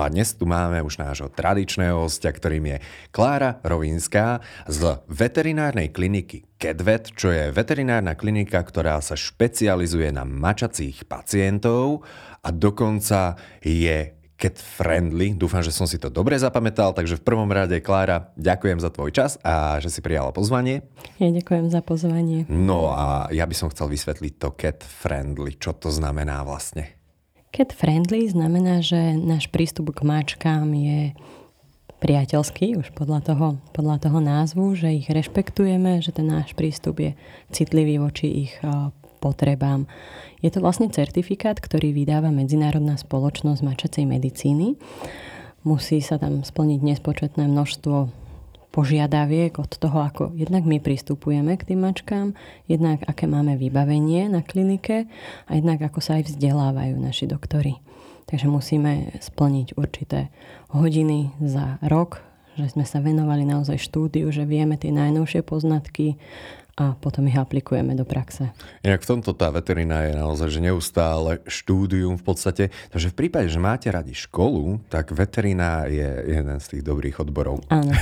No a dnes tu máme už nášho tradičného hostia, ktorým je Klára Rovinská z veterinárnej kliniky Kedvet, čo je veterinárna klinika, ktorá sa špecializuje na mačacích pacientov a dokonca je cat friendly. Dúfam, že som si to dobre zapamätal, takže v prvom rade, Klára, ďakujem za tvoj čas a že si prijala pozvanie. Ja ďakujem za pozvanie. No a ja by som chcel vysvetliť to cat friendly, čo to znamená vlastne. Cat friendly znamená, že náš prístup k mačkám je priateľský, už podľa toho, podľa toho názvu, že ich rešpektujeme, že ten náš prístup je citlivý voči ich potrebám. Je to vlastne certifikát, ktorý vydáva Medzinárodná spoločnosť mačacej medicíny. Musí sa tam splniť nespočetné množstvo požiadaviek od toho, ako jednak my pristupujeme k tým mačkám, jednak aké máme vybavenie na klinike a jednak ako sa aj vzdelávajú naši doktory. Takže musíme splniť určité hodiny za rok, že sme sa venovali naozaj štúdiu, že vieme tie najnovšie poznatky, a potom ich aplikujeme do praxe. Inak v tomto tá veterina je naozaj že neustále štúdium v podstate. Takže v prípade, že máte radi školu, tak veterina je jeden z tých dobrých odborov. Áno.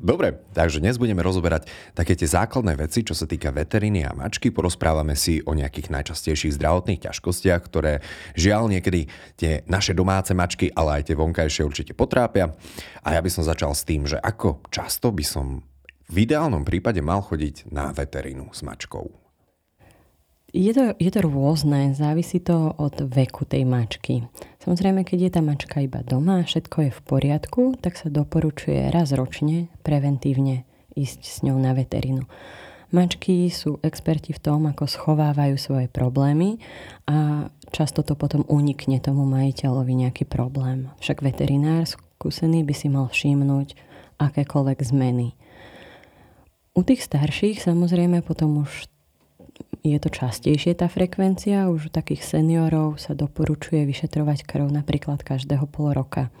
Dobre, takže dnes budeme rozoberať také tie základné veci, čo sa týka veteriny a mačky. Porozprávame si o nejakých najčastejších zdravotných ťažkostiach, ktoré žiaľ niekedy tie naše domáce mačky, ale aj tie vonkajšie určite potrápia. A ja by som začal s tým, že ako často by som v ideálnom prípade mal chodiť na veterínu s mačkou? Je to, je to rôzne, závisí to od veku tej mačky. Samozrejme, keď je tá mačka iba doma a všetko je v poriadku, tak sa doporučuje raz ročne preventívne ísť s ňou na veterínu. Mačky sú experti v tom, ako schovávajú svoje problémy a často to potom unikne tomu majiteľovi nejaký problém. Však veterinár skúsený by si mal všimnúť akékoľvek zmeny. U tých starších samozrejme potom už je to častejšie tá frekvencia, už u takých seniorov sa doporučuje vyšetrovať krv napríklad každého pol roka,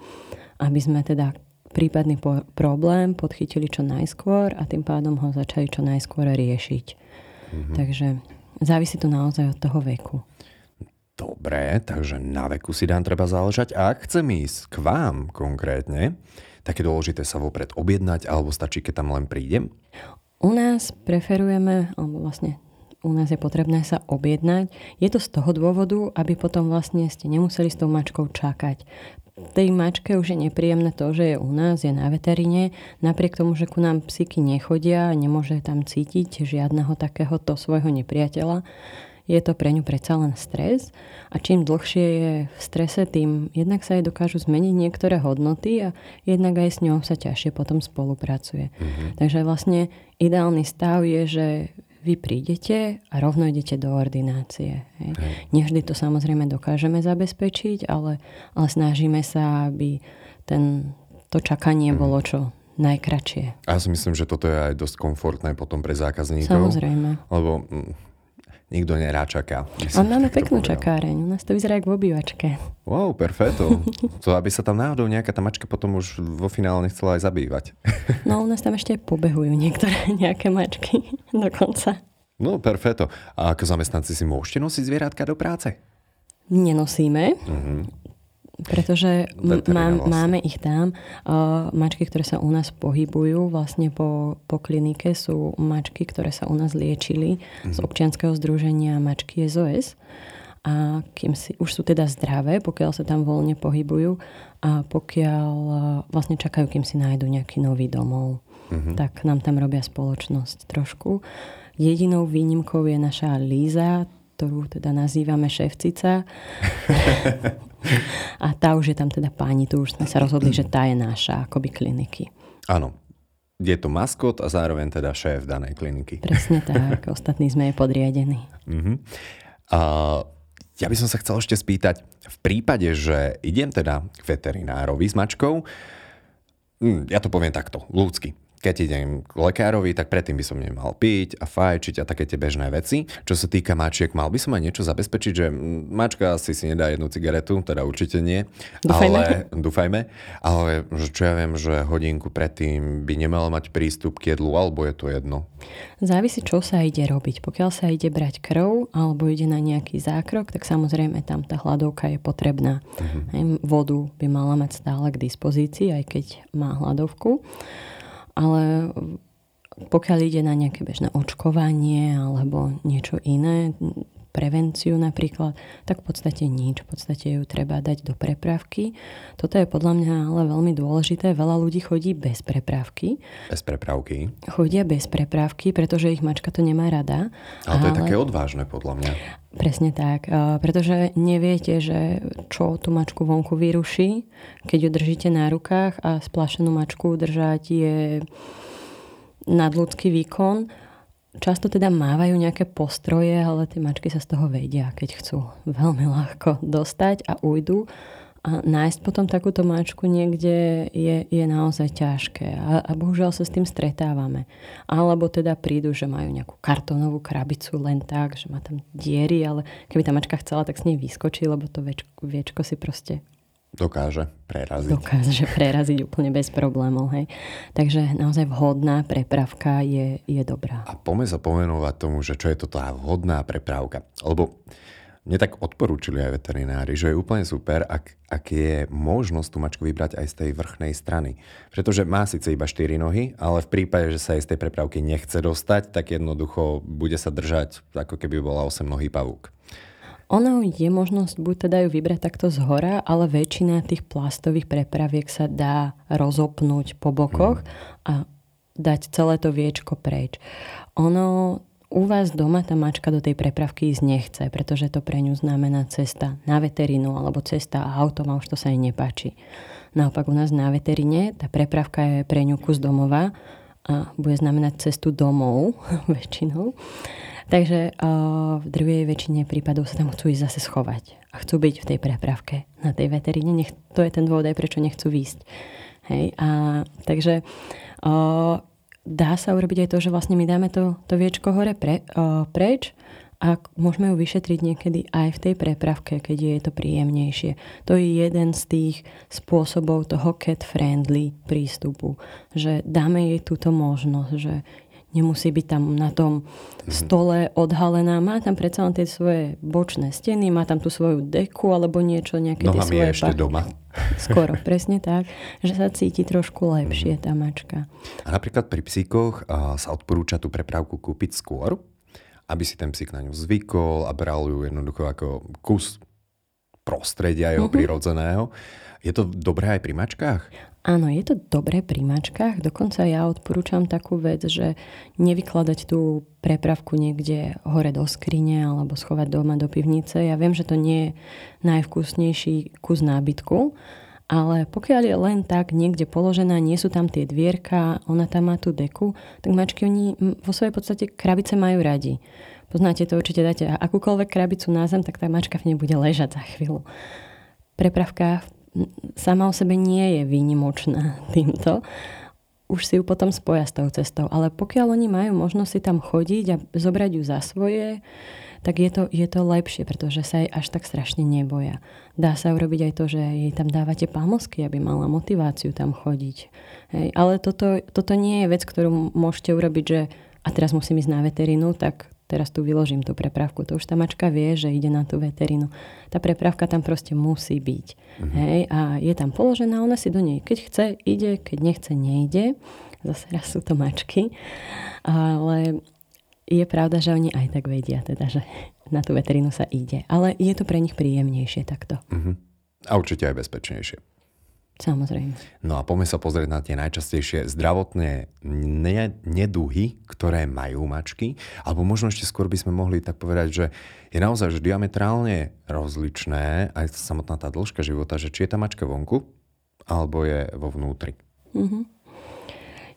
aby sme teda prípadný po- problém podchytili čo najskôr a tým pádom ho začali čo najskôr riešiť. Mm-hmm. Takže závisí to naozaj od toho veku. Dobre, takže na veku si dám treba záležať. A ak chcem ísť k vám konkrétne, tak je dôležité sa vopred objednať, alebo stačí, keď tam len prídem? U nás preferujeme, alebo vlastne u nás je potrebné sa objednať. Je to z toho dôvodu, aby potom vlastne ste nemuseli s tou mačkou čakať. Tej mačke už je nepríjemné to, že je u nás, je na veterine, napriek tomu, že ku nám psíky nechodia, nemôže tam cítiť žiadneho takéhoto svojho nepriateľa, je to pre ňu predsa len stres a čím dlhšie je v strese, tým jednak sa jej dokážu zmeniť niektoré hodnoty a jednak aj s ňou sa ťažšie potom spolupracuje. Mm-hmm. Takže vlastne ideálny stav je, že vy prídete a rovno idete do ordinácie. Hej. Hej. Nevždy to samozrejme dokážeme zabezpečiť, ale, ale snažíme sa, aby ten, to čakanie mm. bolo čo najkračšie. A ja si myslím, že toto je aj dosť komfortné potom pre zákazníkov. Samozrejme. Lebo nikto nerá čaká. A máme peknú čakáreň. U nás to vyzerá ako v obývačke. Wow, perfeto. To, aby sa tam náhodou nejaká tá mačka potom už vo finále nechcela aj zabývať. No, u nás tam ešte pobehujú niektoré nejaké mačky dokonca. No, perfeto. A ako zamestnanci si môžete nosiť zvieratka do práce? Nenosíme. Uh-huh pretože má, vlastne. máme ich tam. Uh, mačky, ktoré sa u nás pohybujú vlastne po, po klinike sú mačky, ktoré sa u nás liečili mm-hmm. z mhm. občianského združenia mačky SOS. A kým si, už sú teda zdravé, pokiaľ sa tam voľne pohybujú a pokiaľ uh, vlastne čakajú, kým si nájdu nejaký nový domov. Mm-hmm. Tak nám tam robia spoločnosť trošku. Jedinou výnimkou je naša Líza, ktorú teda nazývame šéfcica. a tá už je tam teda páni, tu už sme sa rozhodli, že tá je naša akoby kliniky. Áno, je to maskot a zároveň teda šéf danej kliniky. Presne tak, ostatní sme jej podriadení. Uh-huh. A ja by som sa chcel ešte spýtať, v prípade, že idem teda k veterinárovi s mačkou, hm, ja to poviem takto, ľudsky. Keď idem k lekárovi, tak predtým by som nemal piť a fajčiť a také tie bežné veci. Čo sa týka mačiek, mal by som aj niečo zabezpečiť, že mačka asi si nedá jednu cigaretu, teda určite nie. Dúfajme. Ale, dúfajme. Ale čo ja viem, že hodinku predtým by nemala mať prístup k jedlu, alebo je to jedno. Závisí, čo sa ide robiť. Pokiaľ sa ide brať krv alebo ide na nejaký zákrok, tak samozrejme tam tá hladovka je potrebná. Uh-huh. Vodu by mala mať stále k dispozícii, aj keď má hladovku ale pokiaľ ide na nejaké bežné očkovanie alebo niečo iné, prevenciu napríklad, tak v podstate nič. V podstate ju treba dať do prepravky. Toto je podľa mňa ale veľmi dôležité. Veľa ľudí chodí bez prepravky. Bez prepravky? Chodia bez prepravky, pretože ich mačka to nemá rada. Ale to ale... je také odvážne podľa mňa. Presne tak, pretože neviete, že čo tú mačku vonku vyruší, keď ju držíte na rukách a splašenú mačku držať je nadľudský výkon Často teda mávajú nejaké postroje, ale tie mačky sa z toho vedia, keď chcú veľmi ľahko dostať a ujdu. A nájsť potom takúto mačku niekde je, je naozaj ťažké. A, a bohužiaľ sa s tým stretávame. Alebo teda prídu, že majú nejakú kartónovú krabicu len tak, že má tam diery, ale keby tá mačka chcela, tak s nej vyskočí, lebo to viečko, viečko si proste Dokáže preraziť. Dokáže preraziť úplne bez problémov. Hej. Takže naozaj vhodná prepravka je, je dobrá. A poďme sa pomenovať tomu, že čo je to tá vhodná prepravka. Lebo mne tak odporúčili aj veterinári, že je úplne super, ak, ak je možnosť tú mačku vybrať aj z tej vrchnej strany. Pretože má síce iba 4 nohy, ale v prípade, že sa aj z tej prepravky nechce dostať, tak jednoducho bude sa držať, ako keby bola 8 nohý pavúk. Ono je možnosť buď teda ju vybrať takto z hora, ale väčšina tých plastových prepraviek sa dá rozopnúť po bokoch mm. a dať celé to viečko preč. Ono u vás doma tá mačka do tej prepravky ísť nechce, pretože to pre ňu znamená cesta na veterinu alebo cesta autom a už to sa jej nepáči. Naopak u nás na veterine tá prepravka je pre ňu kus domova a bude znamenať cestu domov väčšinou. Takže v druhej väčšine prípadov sa tam chcú ísť zase schovať a chcú byť v tej prepravke na tej veteríne. Nech, to je ten dôvod aj prečo nechcú výjsť. Hej, a, takže o, dá sa urobiť aj to, že vlastne my dáme to, to viečko hore pre, o, preč a môžeme ju vyšetriť niekedy aj v tej prepravke, keď je to príjemnejšie. To je jeden z tých spôsobov toho cat-friendly prístupu, že dáme jej túto možnosť, že nemusí byť tam na tom stole odhalená. Má tam predsa len tie svoje bočné steny, má tam tú svoju deku alebo niečo, nejaké Nohami tie svoje... je ešte doma. Skoro, presne tak, že sa cíti trošku lepšie tá mačka. A napríklad pri psíkoch sa odporúča tú prepravku kúpiť skôr, aby si ten psík na ňu zvykol a bral ju jednoducho ako kus prostredia jeho mm-hmm. prirodzeného. Je to dobré aj pri mačkách? Áno, je to dobré pri mačkách. Dokonca ja odporúčam takú vec, že nevykladať tú prepravku niekde hore do skrine alebo schovať doma do pivnice. Ja viem, že to nie je najvkusnejší kus nábytku, ale pokiaľ je len tak niekde položená, nie sú tam tie dvierka, ona tam má tú deku, tak mačky oni vo svojej podstate krabice majú radi. Poznáte to určite, dáte akúkoľvek krabicu na zem, tak tá mačka v nej bude ležať za chvíľu. Prepravka sama o sebe nie je výnimočná týmto. Už si ju potom spoja s tou cestou. Ale pokiaľ oni majú možnosť si tam chodiť a zobrať ju za svoje, tak je to, je to lepšie, pretože sa jej až tak strašne neboja. Dá sa urobiť aj to, že jej tam dávate pamosky, aby mala motiváciu tam chodiť. Hej. Ale toto, toto nie je vec, ktorú môžete urobiť, že a teraz musím ísť na veterinu, tak teraz tu vyložím tú prepravku. To už tá mačka vie, že ide na tú veterinu. Tá prepravka tam proste musí byť. Uh-huh. Hej? A je tam položená, ona si do nej, keď chce, ide, keď nechce, nejde. Zase raz sú to mačky. Ale je pravda, že oni aj tak vedia, teda, že na tú veterinu sa ide. Ale je to pre nich príjemnejšie takto. Uh-huh. A určite aj bezpečnejšie. Samozrejme. No a poďme sa pozrieť na tie najčastejšie zdravotné neduhy, ktoré majú mačky. Alebo možno ešte skôr by sme mohli tak povedať, že je naozaj že diametrálne rozličné aj samotná tá dĺžka života, že či je tá mačka vonku, alebo je vo vnútri. Mm-hmm.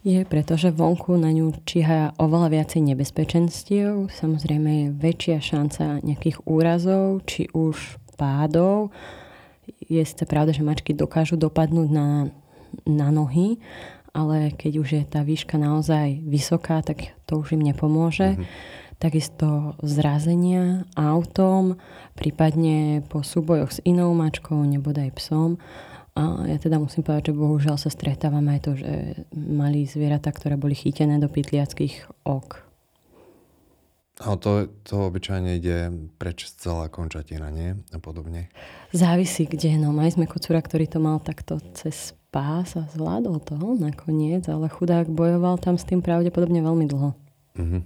Je, pretože vonku na ňu číha oveľa viacej nebezpečenstiev. Samozrejme je väčšia šanca nejakých úrazov, či už pádov, je sice pravda, že mačky dokážu dopadnúť na, na nohy, ale keď už je tá výška naozaj vysoká, tak to už im nepomôže. Mm-hmm. Takisto zrazenia autom, prípadne po súbojoch s inou mačkou, nebodaj psom. A ja teda musím povedať, že bohužiaľ sa stretávame aj to, že mali zvieratá, ktoré boli chytené do pytliackých ok. A to, to obyčajne ide preč celá končatina, nie? A podobne. Závisí kde. No, mali sme kocúra, ktorý to mal takto cez pás a zvládol to nakoniec, ale chudák bojoval tam s tým pravdepodobne veľmi dlho. Uh-huh.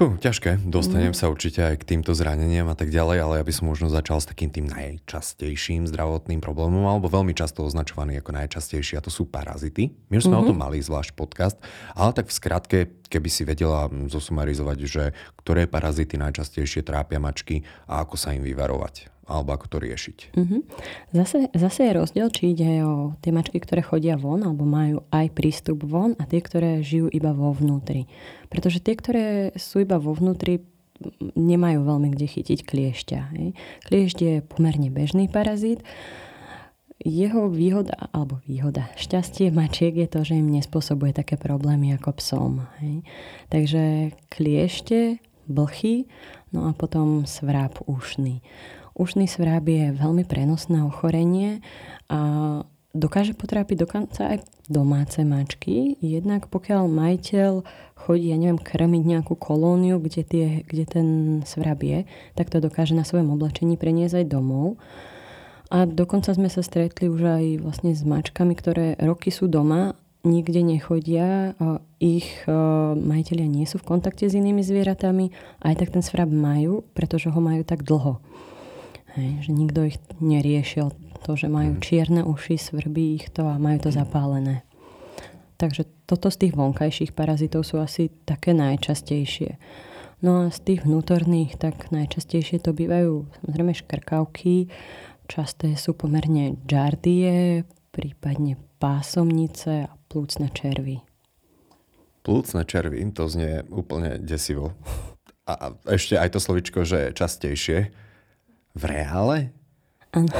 Fú, ťažké. Dostanem mm. sa určite aj k týmto zraneniam a tak ďalej, ale ja by som možno začal s takým tým najčastejším zdravotným problémom, alebo veľmi často označovaný ako najčastejší, a to sú parazity. My už sme mm-hmm. o tom mhm. mali zvlášť podcast, ale tak v skratke, keby si vedela zosumarizovať, že ktoré parazity najčastejšie trápia mačky a ako sa im vyvarovať alebo ako to riešiť. Mm-hmm. Zase, zase je rozdiel, či ide o tie mačky, ktoré chodia von alebo majú aj prístup von a tie, ktoré žijú iba vo vnútri. Pretože tie, ktoré sú iba vo vnútri, nemajú veľmi kde chytiť kliešťa. Hej. Kliešť je pomerne bežný parazit. Jeho výhoda, alebo výhoda, šťastie mačiek je to, že im nespôsobuje také problémy ako psom. Hej. Takže kliešte, blchy, no a potom svráp ušný. Ušný svráp je veľmi prenosné ochorenie a dokáže potrápiť dokonca aj domáce mačky. Jednak pokiaľ majiteľ chodí, ja neviem, krmiť nejakú kolóniu, kde, tie, kde ten svrab je, tak to dokáže na svojom oblečení preniesť aj domov. A dokonca sme sa stretli už aj vlastne s mačkami, ktoré roky sú doma, nikde nechodia, ich e, majiteľia nie sú v kontakte s inými zvieratami, aj tak ten svrab majú, pretože ho majú tak dlho. Hej, že nikto ich neriešil. To, že majú mhm. čierne uši, svrbí ich to a majú to mhm. zapálené. Takže toto z tých vonkajších parazitov sú asi také najčastejšie. No a z tých vnútorných, tak najčastejšie to bývajú samozrejme škrkavky, časté sú pomerne džardie, prípadne pásomnice a plúcne červy. Plúcne červy, to znie úplne desivo. A ešte aj to slovičko, že častejšie. V reále? Áno.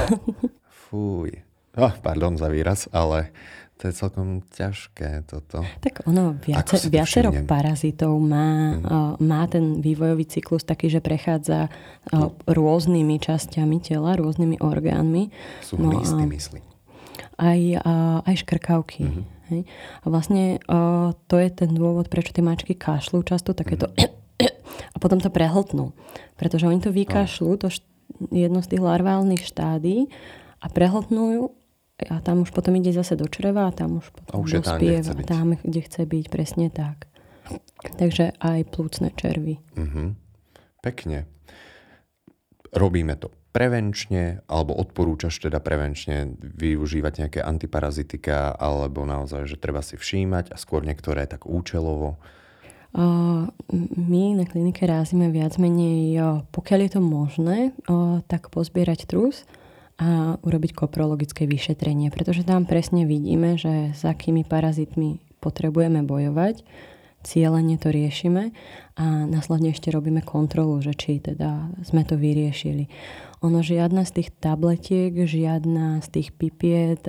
Fúj. Oh, pardon za výraz, ale to je celkom ťažké toto. Tak ono, viace, viacero parazitov má, mm. uh, má ten vývojový cyklus taký, že prechádza uh, rôznymi časťami tela, rôznymi orgánmi. Sú no, listy, myslí. Aj, uh, aj škrkavky. Mm-hmm. Hej? A vlastne uh, to je ten dôvod, prečo tie mačky kašľú často takéto mm-hmm. a potom to prehltnú. Pretože oni to vykašľú, to jedno z tých larválnych štádí a prehltnú a tam už potom ide zase do čreva a tam už potom a už dospieva. Tam, tam, kde chce byť, presne tak. Takže aj plúcne červy. Uh-huh. Pekne. Robíme to prevenčne, alebo odporúčaš teda prevenčne využívať nejaké antiparazitika, alebo naozaj, že treba si všímať a skôr niektoré tak účelovo? My na klinike rázime viac menej, pokiaľ je to možné, tak pozbierať trus a urobiť koprologické vyšetrenie, pretože tam presne vidíme, že s akými parazitmi potrebujeme bojovať, cieľene to riešime a následne ešte robíme kontrolu, že či teda sme to vyriešili. Ono žiadna z tých tabletiek, žiadna z tých pipiet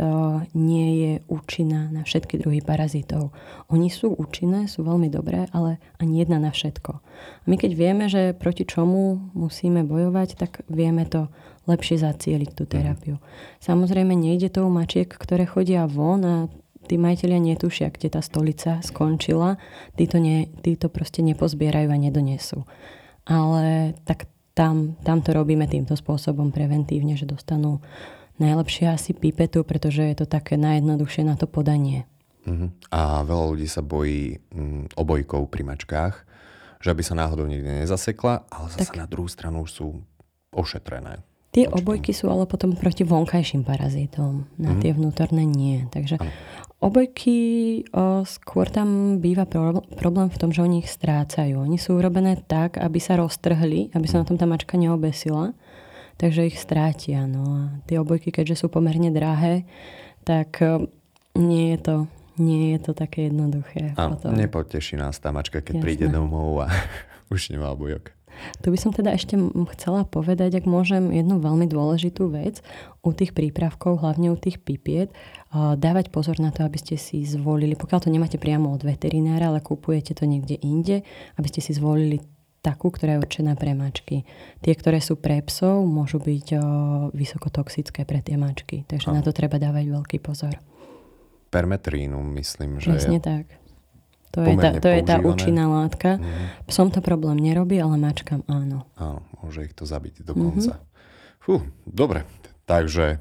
nie je účinná na všetky druhy parazitov. Oni sú účinné, sú veľmi dobré, ale ani jedna na všetko. A my keď vieme, že proti čomu musíme bojovať, tak vieme to lepšie zacieliť tú terapiu. Samozrejme nejde to u mačiek, ktoré chodia von a tí majiteľia netušia, kde tá stolica skončila, tí to, nie, tí to proste nepozbierajú a nedonesú. Ale tak tam, tam to robíme týmto spôsobom preventívne, že dostanú najlepšie asi pipetu, pretože je to také najjednoduchšie na to podanie. Uh-huh. A veľa ľudí sa bojí um, obojkov pri mačkách, že aby sa náhodou nikde nezasekla, ale zase tak. na druhú stranu už sú ošetrené. Tie obojky sú ale potom proti vonkajším parazitom. Na mm-hmm. tie vnútorné nie. Takže ano. Obojky o, skôr tam býva pro, problém v tom, že oni ich strácajú. Oni sú urobené tak, aby sa roztrhli, aby sa na tom tá mačka neobesila. Takže ich strátia. No a tie obojky, keďže sú pomerne drahé, tak o, nie je to nie je to také jednoduché. Áno, nepoteší nás tá mačka, keď Jasné. príde domov a už nemá obojok. Tu by som teda ešte chcela povedať, ak môžem, jednu veľmi dôležitú vec u tých prípravkov, hlavne u tých pipiet, dávať pozor na to, aby ste si zvolili, pokiaľ to nemáte priamo od veterinára, ale kupujete to niekde inde, aby ste si zvolili takú, ktorá je určená pre mačky. Tie, ktoré sú pre psov, môžu byť o, vysokotoxické pre tie mačky. Takže Aha. na to treba dávať veľký pozor. Permetrínu, myslím, že Presne je... tak. To je, tá, to je tá účinná látka. Mm-hmm. Psom to problém nerobí, ale mačkám áno. Áno, môže ich to zabiť dokonca. Mm-hmm. Fú, dobre. Takže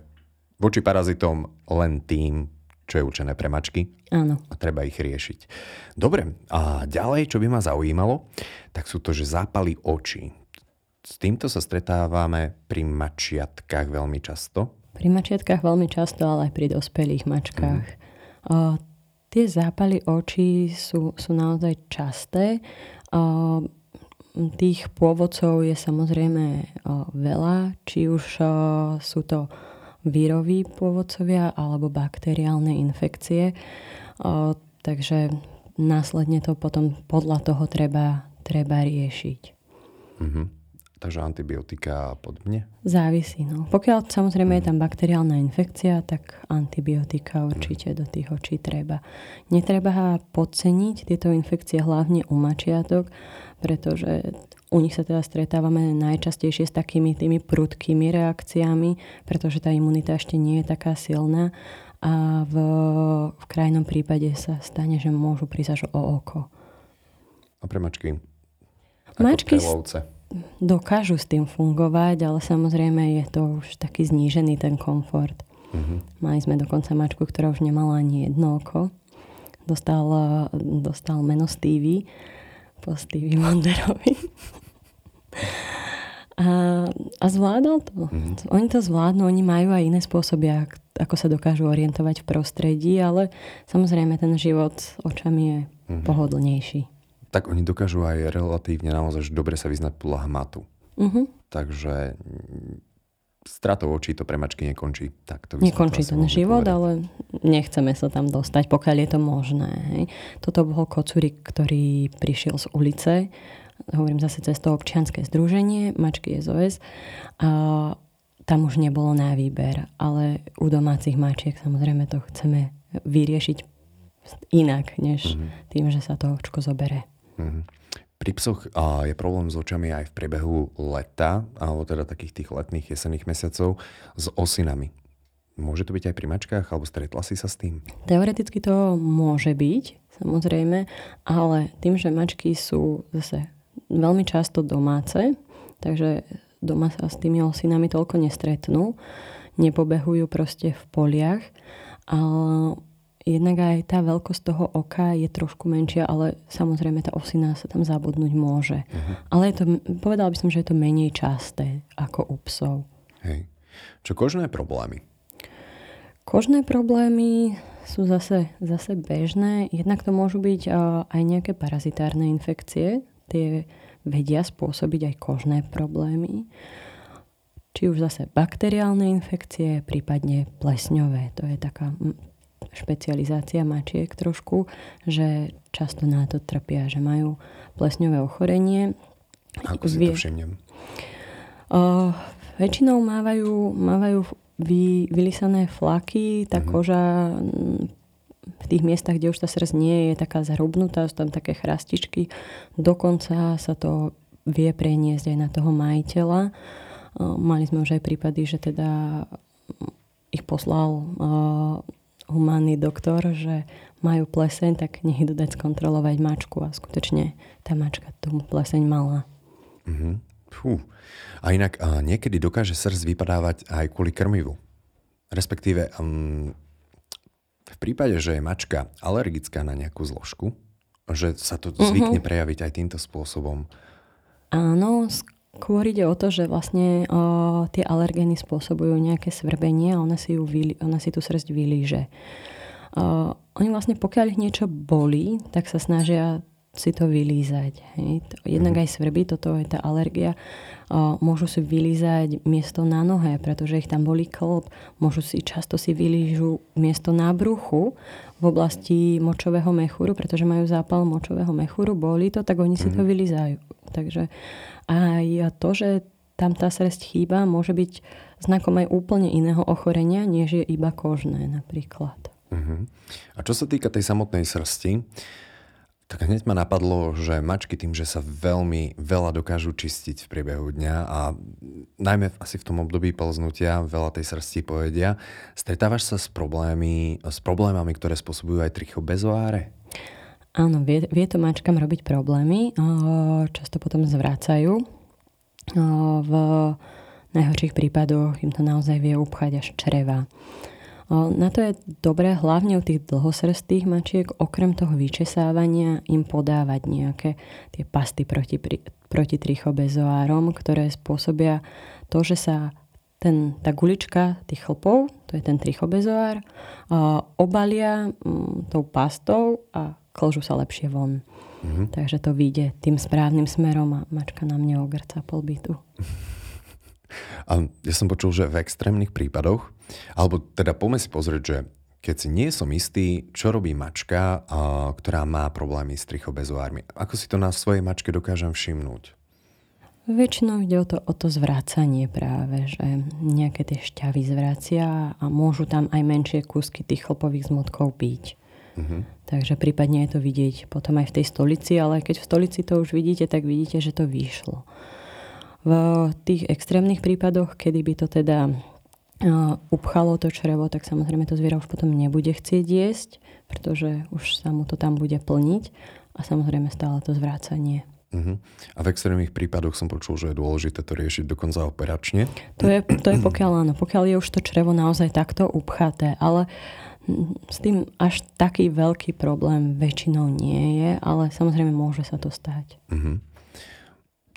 voči parazitom len tým, čo je určené pre mačky. Áno. A treba ich riešiť. Dobre, a ďalej, čo by ma zaujímalo, tak sú to, že zápaly očí. S týmto sa stretávame pri mačiatkách veľmi často. Pri mačiatkách veľmi často, ale aj pri dospelých mačkách. Mm. Tie zápaly očí sú, sú naozaj časté. Tých pôvodcov je samozrejme veľa, či už sú to víroví pôvodcovia alebo bakteriálne infekcie. Takže následne to potom podľa toho treba, treba riešiť. Mm-hmm. Takže antibiotika podobne? Závisí. No. Pokiaľ samozrejme je tam bakteriálna infekcia, tak antibiotika určite do tých očí treba. Netreba podceniť tieto infekcie hlavne u mačiatok, pretože u nich sa teda stretávame najčastejšie s takými tými prudkými reakciami, pretože tá imunita ešte nie je taká silná a v, v krajnom prípade sa stane, že môžu prísť až o oko. A pre mačky? Mačky, dokážu s tým fungovať, ale samozrejme je to už taký znížený ten komfort. Uh-huh. Mali sme dokonca mačku, ktorá už nemala ani jedno oko. Dostal, dostal meno Stevie po Stevie Wonderovi. a, a zvládal to. Uh-huh. Oni to zvládnu, oni majú aj iné spôsoby, ako sa dokážu orientovať v prostredí, ale samozrejme ten život očami je uh-huh. pohodlnejší tak oni dokážu aj relatívne naozaj dobre sa vyznať podľa hmatu. Uh-huh. Takže mm, stratou očí to pre mačky nekončí. Tak to nekončí ten život, povedať. ale nechceme sa tam dostať, pokiaľ je to možné. Hej. Toto bol kocurik, ktorý prišiel z ulice, hovorím zase cez to občianské združenie, mačky SOS. A tam už nebolo na výber, ale u domácich mačiek samozrejme to chceme vyriešiť inak, než uh-huh. tým, že sa to očko zobere. Mm-hmm. Pri psoch a, je problém s očami aj v priebehu leta, alebo teda takých tých letných, jesenných mesiacov, s osinami. Môže to byť aj pri mačkách, alebo stretla si sa s tým? Teoreticky to môže byť, samozrejme, ale tým, že mačky sú zase veľmi často domáce, takže doma sa s tými osinami toľko nestretnú, nepobehujú proste v poliach, ale jednak aj tá veľkosť toho oka je trošku menšia, ale samozrejme tá osina sa tam zabudnúť môže. Uh-huh. Ale je to, povedala by som, že je to menej časté ako u psov. Hej. Čo kožné problémy? Kožné problémy sú zase, zase bežné. Jednak to môžu byť aj nejaké parazitárne infekcie. Tie vedia spôsobiť aj kožné problémy. Či už zase bakteriálne infekcie, prípadne plesňové. To je taká špecializácia mačiek trošku, že často na to trpia, že majú plesňové ochorenie. Ako si Vie... to všimnem? Uh, väčšinou mávajú, mávajú vy, vylisané flaky, tá uh-huh. koža v tých miestach, kde už tá srdc nie je taká zhrubnutá, sú tam také chrastičky. Dokonca sa to vie preniesť aj na toho majiteľa. Mali sme už aj prípady, že teda ich poslal humánny doktor, že majú pleseň, tak nech idú dať skontrolovať mačku a skutočne tá mačka tú pleseň mala. Mm-hmm. Fú. A inak a niekedy dokáže srdc vypadávať aj kvôli krmivu. Respektíve um, v prípade, že je mačka alergická na nejakú zložku, že sa to mm-hmm. zvykne prejaviť aj týmto spôsobom. Áno, Skôr ide o to, že vlastne o, tie alergény spôsobujú nejaké svrbenie a ona si, ju vyli, ona si tú srst vylíže. Oni vlastne, pokiaľ ich niečo bolí, tak sa snažia si to vylízať. Hej. Jednak mhm. aj svrbí, toto je tá alergia. O, môžu si vylízať miesto na nohe, pretože ich tam boli klop. Môžu si, často si vylížu miesto na bruchu v oblasti močového mechúru, pretože majú zápal močového mechúru, boli to, tak oni si to mhm. vylízajú. Takže aj to, že tam tá srst chýba, môže byť znakom aj úplne iného ochorenia, než je iba kožné napríklad. Uh-huh. A čo sa týka tej samotnej srsti, tak hneď ma napadlo, že mačky tým, že sa veľmi veľa dokážu čistiť v priebehu dňa a najmä asi v tom období plznutia veľa tej srsti povedia, stretávaš sa s, problémy, s problémami, ktoré spôsobujú aj trichobezoáre? Áno, vie, vie to mačkám robiť problémy, často potom zvracajú. V najhorších prípadoch im to naozaj vie upchať až čreva. Na to je dobré hlavne u tých dlhosrstých mačiek, okrem toho vyčesávania, im podávať nejaké tie pasty proti, proti trichobezoárom, ktoré spôsobia to, že sa ten, tá gulička tých chlpov, to je ten trichobezoár, obalia mm, tou pastou a klžu sa lepšie von. Mm-hmm. Takže to vyjde tým správnym smerom a mačka na mne ogrca polbytu. A ja som počul, že v extrémnych prípadoch, alebo teda poďme si pozrieť, že keď si nie som istý, čo robí mačka, ktorá má problémy s trichobezoármi. Ako si to na svojej mačke dokážem všimnúť? Väčšinou ide o to, o to zvrácanie práve, že nejaké tie šťavy zvracia a môžu tam aj menšie kúsky tých chlpových zmotkov byť. Uh-huh. Takže prípadne je to vidieť potom aj v tej stolici, ale keď v stolici to už vidíte, tak vidíte, že to vyšlo. V tých extrémnych prípadoch, kedy by to teda upchalo to črevo, tak samozrejme to zviera už potom nebude chcieť jesť, pretože už sa mu to tam bude plniť a samozrejme stále to zvrácanie. Uh-huh. A v extrémnych prípadoch som počul, že je dôležité to riešiť dokonca operačne. To je, to je pokiaľ áno, pokiaľ je už to črevo naozaj takto upchaté, ale s tým až taký veľký problém väčšinou nie je, ale samozrejme môže sa to stať. Uh-huh.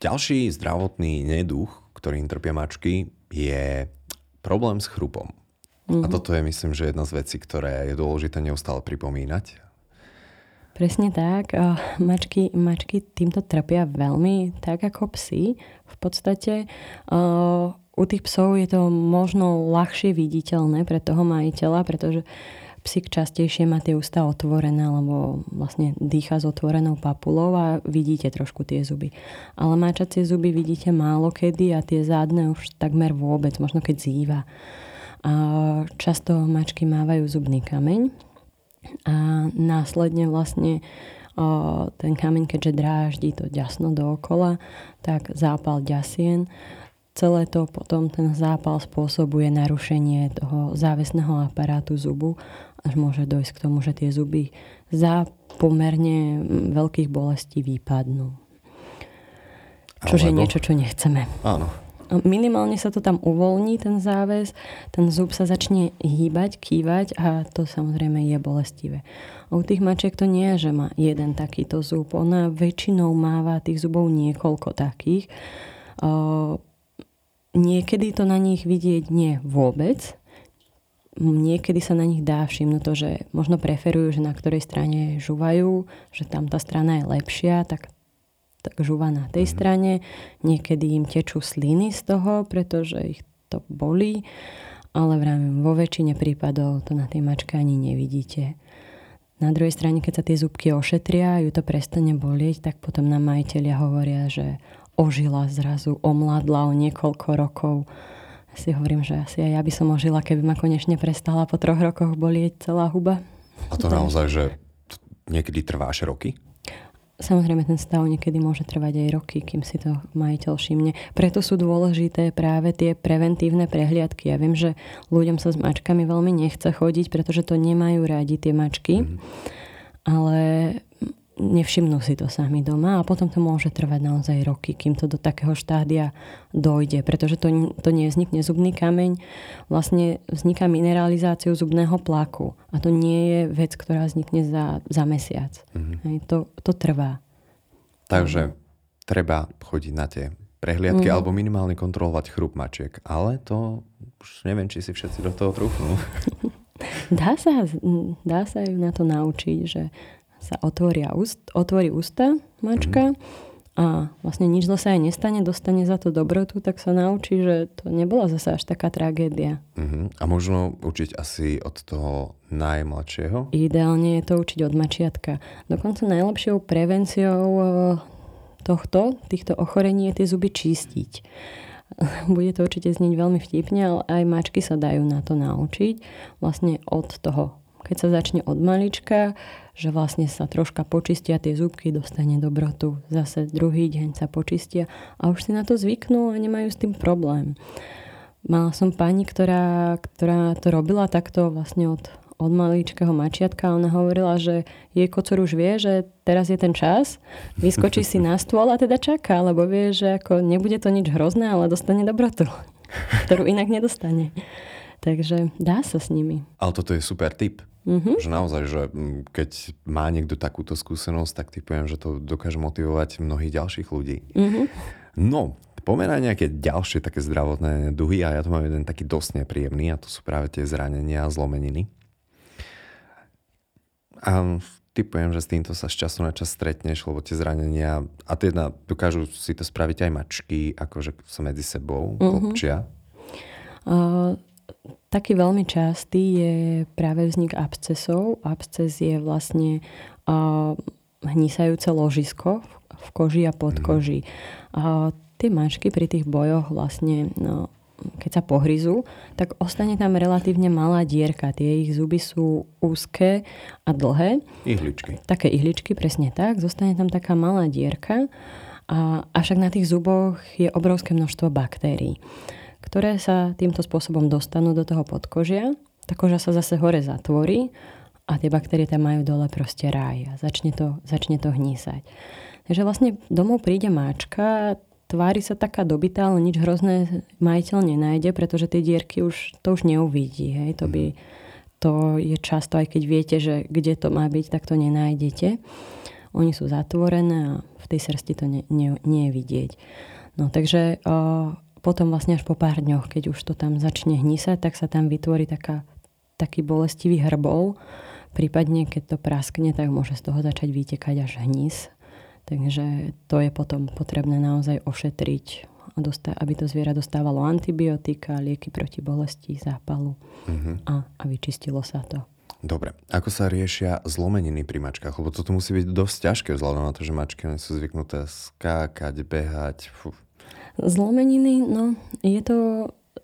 Ďalší zdravotný neduch, ktorým trpia mačky, je problém s chrupom. Mm-hmm. A mhm. toto je, myslím, že jedna z vecí, ktoré je dôležité neustále pripomínať. Presne tak. Mačky, mačky týmto trpia veľmi, tak ako psi. V podstate u tých psov je to možno ľahšie viditeľné pre toho majiteľa, pretože psík častejšie má tie ústa otvorené, alebo vlastne dýcha s otvorenou papulou a vidíte trošku tie zuby. Ale máčacie zuby vidíte málo kedy a tie zádne už takmer vôbec, možno keď zýva. A často mačky mávajú zubný kameň a následne vlastne o, ten kameň, keďže dráždi to ďasno dookola, tak zápal ďasien celé to potom ten zápal spôsobuje narušenie toho závesného aparátu zubu až môže dojsť k tomu, že tie zuby za pomerne veľkých bolestí vypadnú. Čo je niečo, čo nechceme. Áno. Minimálne sa to tam uvoľní, ten záväz, ten zub sa začne hýbať, kývať a to samozrejme je bolestivé. A u tých mačiek to nie je, že má jeden takýto zub. Ona väčšinou máva tých zubov niekoľko takých. niekedy to na nich vidieť nie vôbec, niekedy sa na nich dá všimnúť to, že možno preferujú, že na ktorej strane žúvajú, že tam tá strana je lepšia, tak, tak žúva na tej mhm. strane. Niekedy im tečú sliny z toho, pretože ich to bolí, ale vravím, vo väčšine prípadov to na tej mačke ani nevidíte. Na druhej strane, keď sa tie zubky ošetria a ju to prestane bolieť, tak potom nám majiteľia hovoria, že ožila zrazu, omladla o niekoľko rokov si hovorím, že asi aj ja by som ožila, keby ma konečne prestala po troch rokoch bolieť celá huba. A to naozaj, že niekedy trvá až roky? Samozrejme, ten stav niekedy môže trvať aj roky, kým si to majiteľ všimne. Preto sú dôležité práve tie preventívne prehliadky. Ja viem, že ľuďom sa s mačkami veľmi nechce chodiť, pretože to nemajú rádi tie mačky. Mm. Ale nevšimnú si to sami doma a potom to môže trvať naozaj roky, kým to do takého štádia dojde, pretože to, to nevznikne zubný kameň, vlastne vzniká mineralizáciou zubného plaku a to nie je vec, ktorá vznikne za, za mesiac. Mm-hmm. Hej, to, to trvá. Takže treba chodiť na tie prehliadky mm. alebo minimálne kontrolovať chrup mačiek, ale to už neviem, či si všetci do toho trúfnú. dá, sa, dá sa ju na to naučiť, že sa otvoria úst, otvorí ústa mačka mm-hmm a vlastne nič zle sa aj nestane, dostane za to dobrotu, tak sa naučí, že to nebola zase až taká tragédia. Uh-huh. A možno učiť asi od toho najmladšieho? Ideálne je to učiť od mačiatka. Dokonca najlepšou prevenciou e, tohto, týchto ochorení je tie zuby čistiť. Bude to určite znieť veľmi vtipne, ale aj mačky sa dajú na to naučiť. Vlastne od toho keď sa začne od malička, že vlastne sa troška počistia tie zubky, dostane dobrotu. Zase druhý deň sa počistia a už si na to zvyknú a nemajú s tým problém. Mala som pani, ktorá, ktorá to robila takto vlastne od, od maličkého mačiatka ona hovorila, že jej kocor už vie, že teraz je ten čas, vyskočí si na stôl a teda čaká, lebo vie, že ako nebude to nič hrozné, ale dostane dobrotu, ktorú inak nedostane. Takže dá sa s nimi. Ale toto je super tip. Mm-hmm. Že naozaj, že keď má niekto takúto skúsenosť, tak typujem, že to dokáže motivovať mnohých ďalších ľudí. Mm-hmm. No, pomeraj nejaké ďalšie také zdravotné duhy a ja tu mám jeden taký dosť nepríjemný a to sú práve tie zranenia a zlomeniny. A typujem, že s týmto sa z času na čas stretneš, lebo tie zranenia, a teda dokážu si to spraviť aj mačky, akože sa medzi sebou mm-hmm. kopčia. Uh, taký veľmi častý je práve vznik abscesov. Absces je vlastne uh, hnisajúce ložisko v koži a pod koži. A tie mačky pri tých bojoch vlastne no, keď sa pohryzú, tak ostane tam relatívne malá dierka. Tie ich zuby sú úzke a dlhé. Ihličky. Také ihličky, presne tak. Zostane tam taká malá dierka. A, avšak na tých zuboch je obrovské množstvo baktérií ktoré sa týmto spôsobom dostanú do toho podkožia. Tá koža sa zase hore zatvorí a tie baktérie tam majú dole proste ráj a začne to, začne to hnísať. Takže vlastne domov príde máčka, tvári sa taká dobitá, ale nič hrozné majiteľ nenájde, pretože tie dierky už, to už neuvidí. Hej? To, by, to je často, aj keď viete, že kde to má byť, tak to nenájdete. Oni sú zatvorené a v tej srsti to nie, nie, nie je vidieť. No takže uh, potom vlastne až po pár dňoch, keď už to tam začne hnisať, tak sa tam vytvorí taká, taký bolestivý hrbol. Prípadne, keď to praskne, tak môže z toho začať vytekať až hnis. Takže to je potom potrebné naozaj ošetriť, aby to zviera dostávalo antibiotika, lieky proti bolesti, zápalu uh-huh. a, a vyčistilo sa to. Dobre, ako sa riešia zlomeniny pri mačkách? Lebo toto musí byť dosť ťažké vzhľadom na to, že mačky sú zvyknuté skákať, behať. Fú. Zlomeniny, no je to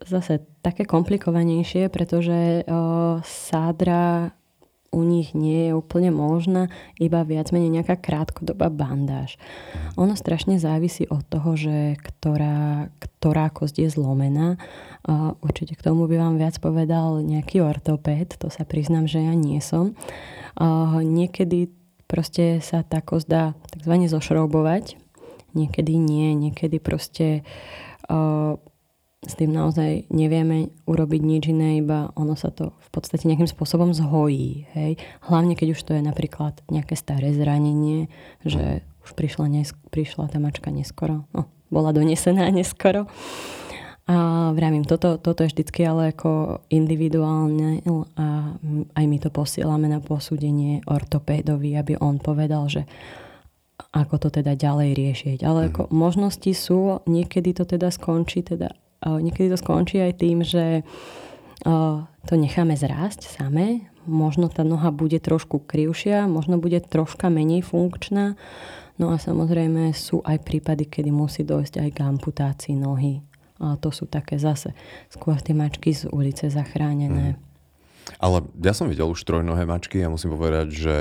zase také komplikovanejšie, pretože o, sádra u nich nie je úplne možná, iba viac menej nejaká krátkodobá bandáž. Ono strašne závisí od toho, že ktorá, ktorá kosť je zlomená. Určite k tomu by vám viac povedal nejaký ortopéd, to sa priznám, že ja nie som. Niekedy proste sa tá kosť dá tzv. zošroubovať, niekedy nie, niekedy proste uh, s tým naozaj nevieme urobiť nič iné, iba ono sa to v podstate nejakým spôsobom zhojí. Hej? Hlavne keď už to je napríklad nejaké staré zranenie, že už prišla, nesk- prišla tá mačka neskoro, no, bola donesená neskoro. A vravím, toto, toto je vždycky ale ako individuálne a aj my to posielame na posúdenie ortopédovi, aby on povedal, že ako to teda ďalej riešiť. Ale ako možnosti sú, niekedy to teda skončí, teda, uh, niekedy to skončí aj tým, že uh, to necháme zrásť samé. Možno tá noha bude trošku krivšia, možno bude troška menej funkčná. No a samozrejme sú aj prípady, kedy musí dojsť aj k amputácii nohy. A to sú také zase skôr tie mačky z ulice zachránené. Mm. Ale ja som videl už trojnohé mačky a musím povedať, že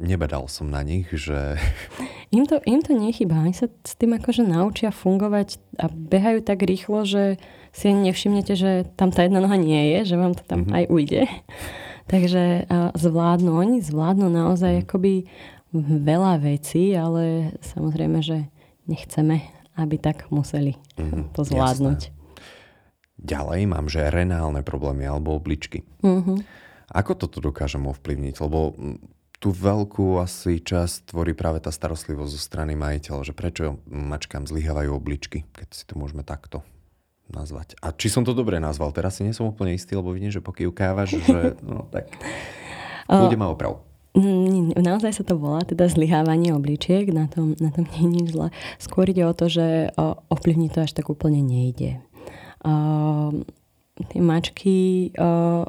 nebadal som na nich, že... Im to, im to nechýba. Oni sa s tým akože naučia fungovať a behajú tak rýchlo, že si nevšimnete, že tam tá jedna noha nie je, že vám to tam mm-hmm. aj ujde. Takže zvládnu, oni zvládnu naozaj mm. akoby veľa vecí, ale samozrejme, že nechceme, aby tak museli mm-hmm, to zvládnuť. Jasné. Ďalej mám, že renálne problémy alebo obličky. Mm-hmm. Ako toto dokážem ovplyvniť? Lebo tú veľkú asi časť tvorí práve tá starostlivosť zo strany majiteľa, že prečo mačkám zlyhávajú obličky, keď si to môžeme takto nazvať. A či som to dobre nazval, teraz si nie som úplne istý, lebo vidím, že pokývkávaš, že no tak ľudia má oprav. Mm, naozaj sa to volá, teda zlyhávanie obličiek, na tom, na tom nie je nič zle. Skôr ide o to, že ovplyvniť to až tak úplne nejde. Uh, tie mačky uh,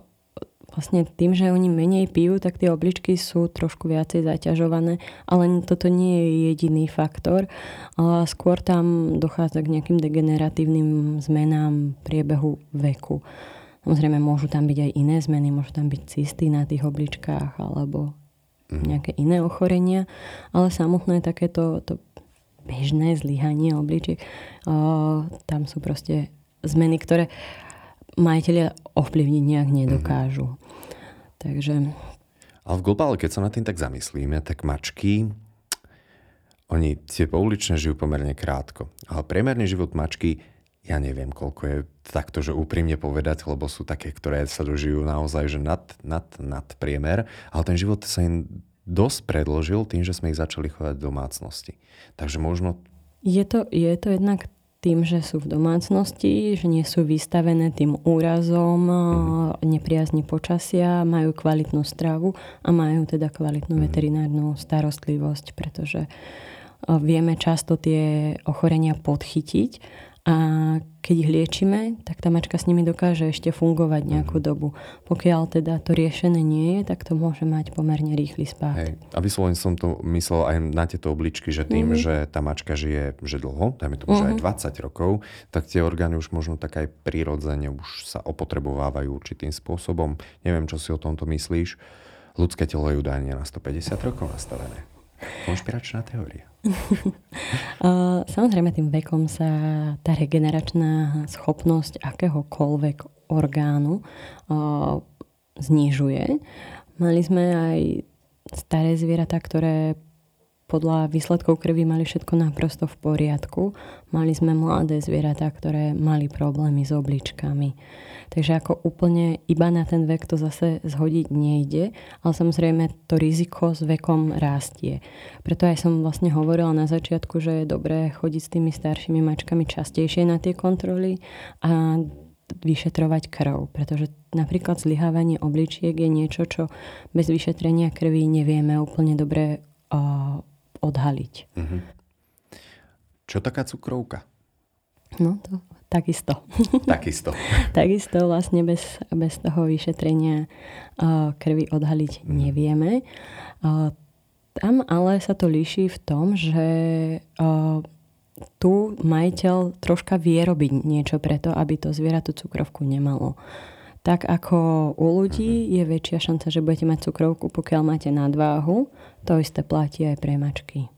vlastne tým, že oni menej pijú, tak tie obličky sú trošku viacej zaťažované, ale toto nie je jediný faktor. Uh, skôr tam dochádza k nejakým degeneratívnym zmenám priebehu veku. Samozrejme, môžu tam byť aj iné zmeny, môžu tam byť cysty na tých obličkách alebo Mhm. nejaké iné ochorenia, ale samotné takéto to bežné zlyhanie obličiek, tam sú proste zmeny, ktoré majiteľia ovplyvniť nejak nedokážu. Takže... Ale v globále, keď sa na tým tak zamyslíme, tak mačky, oni tie pouličné žijú pomerne krátko. Ale priemerný život mačky ja neviem, koľko je takto, že úprimne povedať, lebo sú také, ktoré sa dožijú naozaj, že nad, nad, nad priemer, ale ten život sa im dosť predložil tým, že sme ich začali chovať v domácnosti. Takže možno... Je to, je to jednak tým, že sú v domácnosti, že nie sú vystavené tým úrazom, mm. nepriazni počasia, majú kvalitnú stravu a majú teda kvalitnú mm. veterinárnu starostlivosť, pretože vieme často tie ochorenia podchytiť a keď ich liečime, tak tá mačka s nimi dokáže ešte fungovať nejakú mm. dobu. Pokiaľ teda to riešené nie je, tak to môže mať pomerne rýchly spát. Hej. A vyslovene som to myslel aj na tieto obličky, že tým, mm. že tá mačka žije že dlho, dajme tomu, mm. že aj 20 mhm. rokov, tak tie orgány už možno tak aj prirodzene už sa opotrebovávajú určitým spôsobom. Neviem, čo si o tomto myslíš. Ľudské telo je údajne na 150 rokov nastavené. Konšpiračná teória. Samozrejme tým vekom sa tá regeneračná schopnosť akéhokoľvek orgánu znižuje. Mali sme aj staré zvieratá, ktoré podľa výsledkov krvi mali všetko naprosto v poriadku. Mali sme mladé zvieratá, ktoré mali problémy s obličkami. Takže ako úplne iba na ten vek to zase zhodiť nejde, ale samozrejme to riziko s vekom rastie. Preto aj som vlastne hovorila na začiatku, že je dobré chodiť s tými staršími mačkami častejšie na tie kontroly a vyšetrovať krv, pretože napríklad zlyhávanie obličiek je niečo, čo bez vyšetrenia krvi nevieme úplne dobre uh, odhaliť. Mm-hmm. Čo taká cukrovka? No to takisto. Takisto. takisto vlastne bez, bez toho vyšetrenia uh, krvi odhaliť mm. nevieme. Uh, tam ale sa to líši v tom, že uh, tu majiteľ troška vie robiť niečo preto, aby to zviera tú cukrovku nemalo. Tak ako u ľudí je väčšia šanca, že budete mať cukrovku, pokiaľ máte nadváhu, to isté platí aj pre mačky.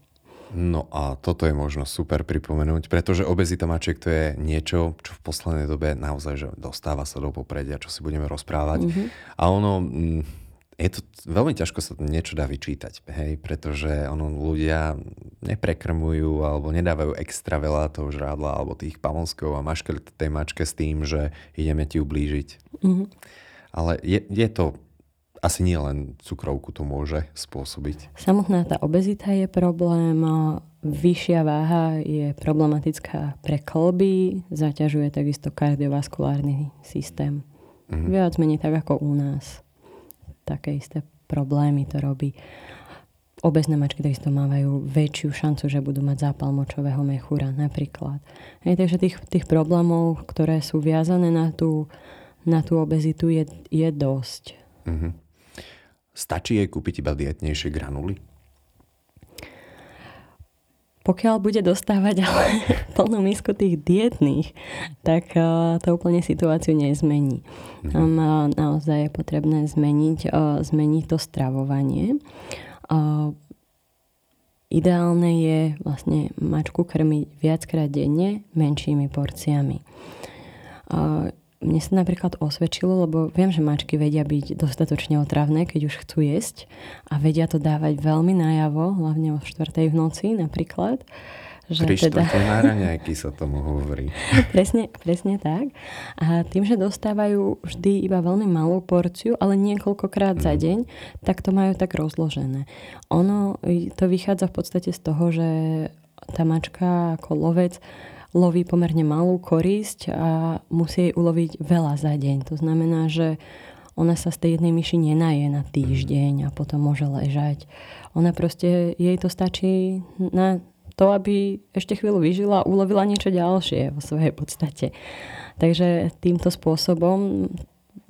No a toto je možno super pripomenúť, pretože obezita mačiek to je niečo, čo v poslednej dobe naozaj že dostáva sa do popredia, čo si budeme rozprávať. Mm-hmm. A ono, mm, je to veľmi ťažko sa niečo dá vyčítať, hej, pretože ono ľudia neprekrmujú alebo nedávajú extra veľa toho žrádla alebo tých pavonskov a maškel tej mačke s tým, že ideme ti ublížiť. Mm-hmm. Ale je, je to asi nie len cukrovku to môže spôsobiť. Samotná tá obezita je problém, vyššia váha je problematická pre kolby, zaťažuje takisto kardiovaskulárny systém. Mm-hmm. Viac menej tak ako u nás. Také isté problémy to robí. Obezné mačky takisto mávajú väčšiu šancu, že budú mať zápal močového mechúra napríklad. Hej, takže tých, tých problémov, ktoré sú viazané na tú, na tú obezitu je, je dosť. Mm-hmm. Stačí jej kúpiť iba dietnejšie granuly? Pokiaľ bude dostávať ale plnú misku tých dietných, tak uh, to úplne situáciu nezmení. Mhm. Tam uh, naozaj je potrebné zmeniť, uh, zmeniť to stravovanie. Ideálne je vlastne mačku krmiť viackrát denne menšími porciami mne sa napríklad osvedčilo, lebo viem, že mačky vedia byť dostatočne otravné, keď už chcú jesť a vedia to dávať veľmi najavo, hlavne o 4. v noci napríklad. Že teda... na raňajky sa tomu hovorí. presne, presne tak. A tým, že dostávajú vždy iba veľmi malú porciu, ale niekoľkokrát mm. za mhm. deň, tak to majú tak rozložené. Ono to vychádza v podstate z toho, že tá mačka ako lovec loví pomerne malú korisť a musí jej uloviť veľa za deň. To znamená, že ona sa z tej jednej myši nenaje na týždeň a potom môže ležať. Ona proste, jej to stačí na to, aby ešte chvíľu vyžila a ulovila niečo ďalšie vo svojej podstate. Takže týmto spôsobom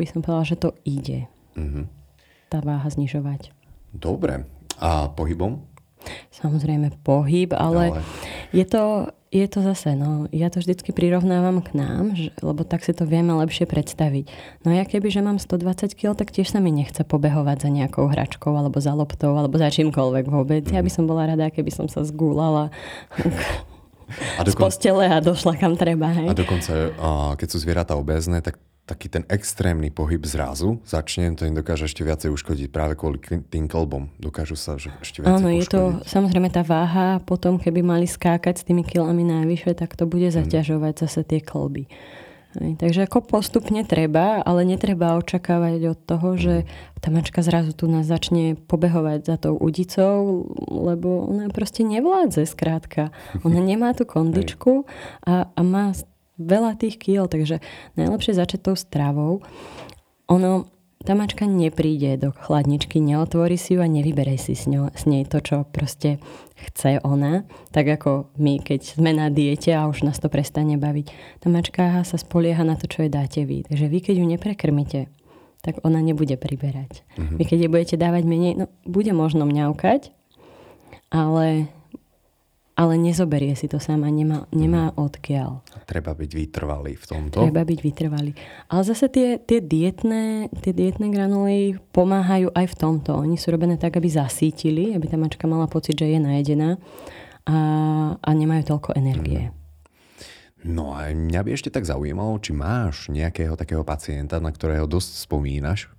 by som povedala, že to ide. Mm-hmm. Tá váha znižovať. Dobre. A pohybom? Samozrejme pohyb, ale, ale... je to je to zase, no, ja to vždycky prirovnávam k nám, že, lebo tak si to vieme lepšie predstaviť. No ja keby, že mám 120 kg, tak tiež sa mi nechce pobehovať za nejakou hračkou, alebo za loptou, alebo za čímkoľvek vôbec. Ja by som bola rada, keby som sa zgúlala a dokon... z postele a došla kam treba. Hej. A dokonca, keď sú zvieratá obézne, tak taký ten extrémny pohyb zrazu začne, to im dokáže ešte viacej uškodiť práve kvôli tým klbom. Dokážu sa že ešte viacej Áno, je to samozrejme tá váha, potom keby mali skákať s tými kilami najvyššie, tak to bude mhm. zaťažovať mm. zase tie klby. Takže ako postupne treba, ale netreba očakávať od toho, že mhm. tá mačka zrazu tu nás začne pobehovať za tou udicou, lebo ona proste nevládze skrátka. Ona nemá tú kondičku a, a má veľa tých kýl, takže najlepšie začať tou stravou. Ono, tá mačka nepríde do chladničky, neotvorí si ju a nevyberej si s, ňou, s nej to, čo proste chce ona. Tak ako my, keď sme na diete a už nás to prestane baviť. Tá mačka sa spolieha na to, čo jej dáte vy. Takže vy, keď ju neprekrmite, tak ona nebude priberať. Mm-hmm. Vy, keď jej budete dávať menej, no bude možno mňaukať, ale ale nezoberie si to sama, nemá, nemá mhm. odkiaľ. Treba byť vytrvalý v tomto. Treba byť vytrvalý. Ale zase tie, tie, dietné, tie dietné granuly pomáhajú aj v tomto. Oni sú robené tak, aby zasítili, aby tá mačka mala pocit, že je najedená a, a nemajú toľko energie. Hmm. No a mňa by ešte tak zaujímalo, či máš nejakého takého pacienta, na ktorého dosť spomínaš,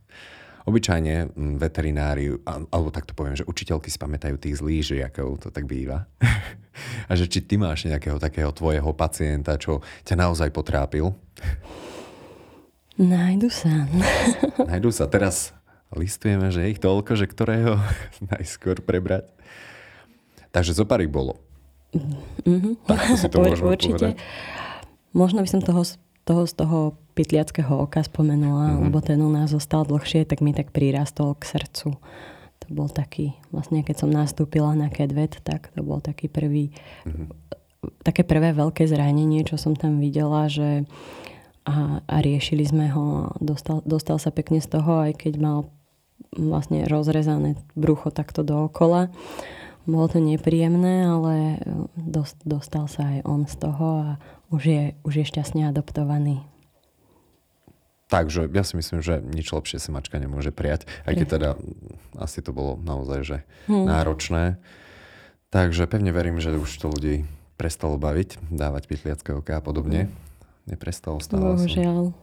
Obyčajne mm, veterinári, alebo tak to poviem, že učiteľky si pamätajú tých zlých žiakov, to tak býva. a že či ty máš nejakého takého tvojho pacienta, čo ťa naozaj potrápil? Najdu sa. Najdu sa. Teraz listujeme, že je ich toľko, že ktorého najskôr prebrať. Takže zo pár ich bolo. Mm-hmm. Tak si to môžeme Určite. povedať. Možno by som toho toho z toho pytliackého oka spomenula, mm-hmm. lebo ten u nás zostal dlhšie, tak mi tak prirastol k srdcu. To bol taký, vlastne keď som nastúpila na Kedvet, tak to bol taký prvý, mm-hmm. také prvé veľké zranenie, čo som tam videla, že a, a riešili sme ho, dostal, dostal sa pekne z toho, aj keď mal vlastne rozrezané brucho takto dookola. Bolo to nepríjemné, ale dostal sa aj on z toho a už je, už je šťastne adoptovaný. Takže ja si myslím, že nič lepšie si mačka nemôže prijať, aj keď teda asi to bolo naozaj že hmm. náročné. Takže pevne verím, že už to ľudí prestalo baviť, dávať pytliacké oka a podobne. Neprestalo stále. Bohužiaľ.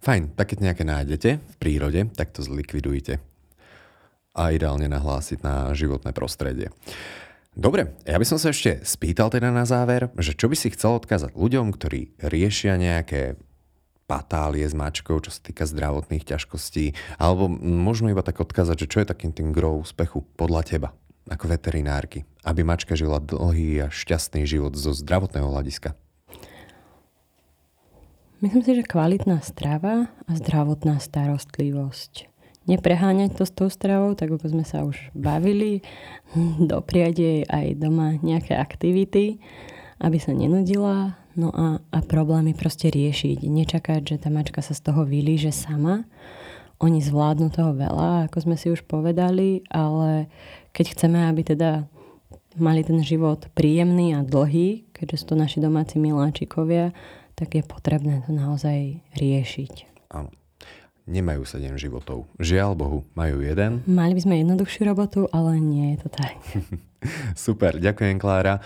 Fajn, tak keď nejaké nájdete v prírode, tak to zlikvidujte. A ideálne nahlásiť na životné prostredie. Dobre, ja by som sa ešte spýtal teda na záver, že čo by si chcel odkázať ľuďom, ktorí riešia nejaké patálie s mačkou, čo sa týka zdravotných ťažkostí, alebo možno iba tak odkázať, že čo je takým tým gro úspechu podľa teba, ako veterinárky, aby mačka žila dlhý a šťastný život zo zdravotného hľadiska? Myslím si, že kvalitná strava a zdravotná starostlivosť nepreháňať to s tou stravou, tak ako sme sa už bavili, dopriať jej aj doma nejaké aktivity, aby sa nenudila, no a, a problémy proste riešiť. Nečakať, že tá mačka sa z toho vylíže sama. Oni zvládnu toho veľa, ako sme si už povedali, ale keď chceme, aby teda mali ten život príjemný a dlhý, keďže sú to naši domáci miláčikovia, tak je potrebné to naozaj riešiť. Áno nemajú 7 životov. Žiaľ Bohu, majú jeden. Mali by sme jednoduchšiu robotu, ale nie je to tak. super, ďakujem Klára.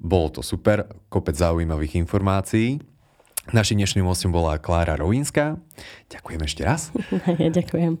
Bolo to super, kopec zaujímavých informácií. Našim dnešným hostom bola Klára Rovinská. Ďakujem ešte raz. ja ďakujem.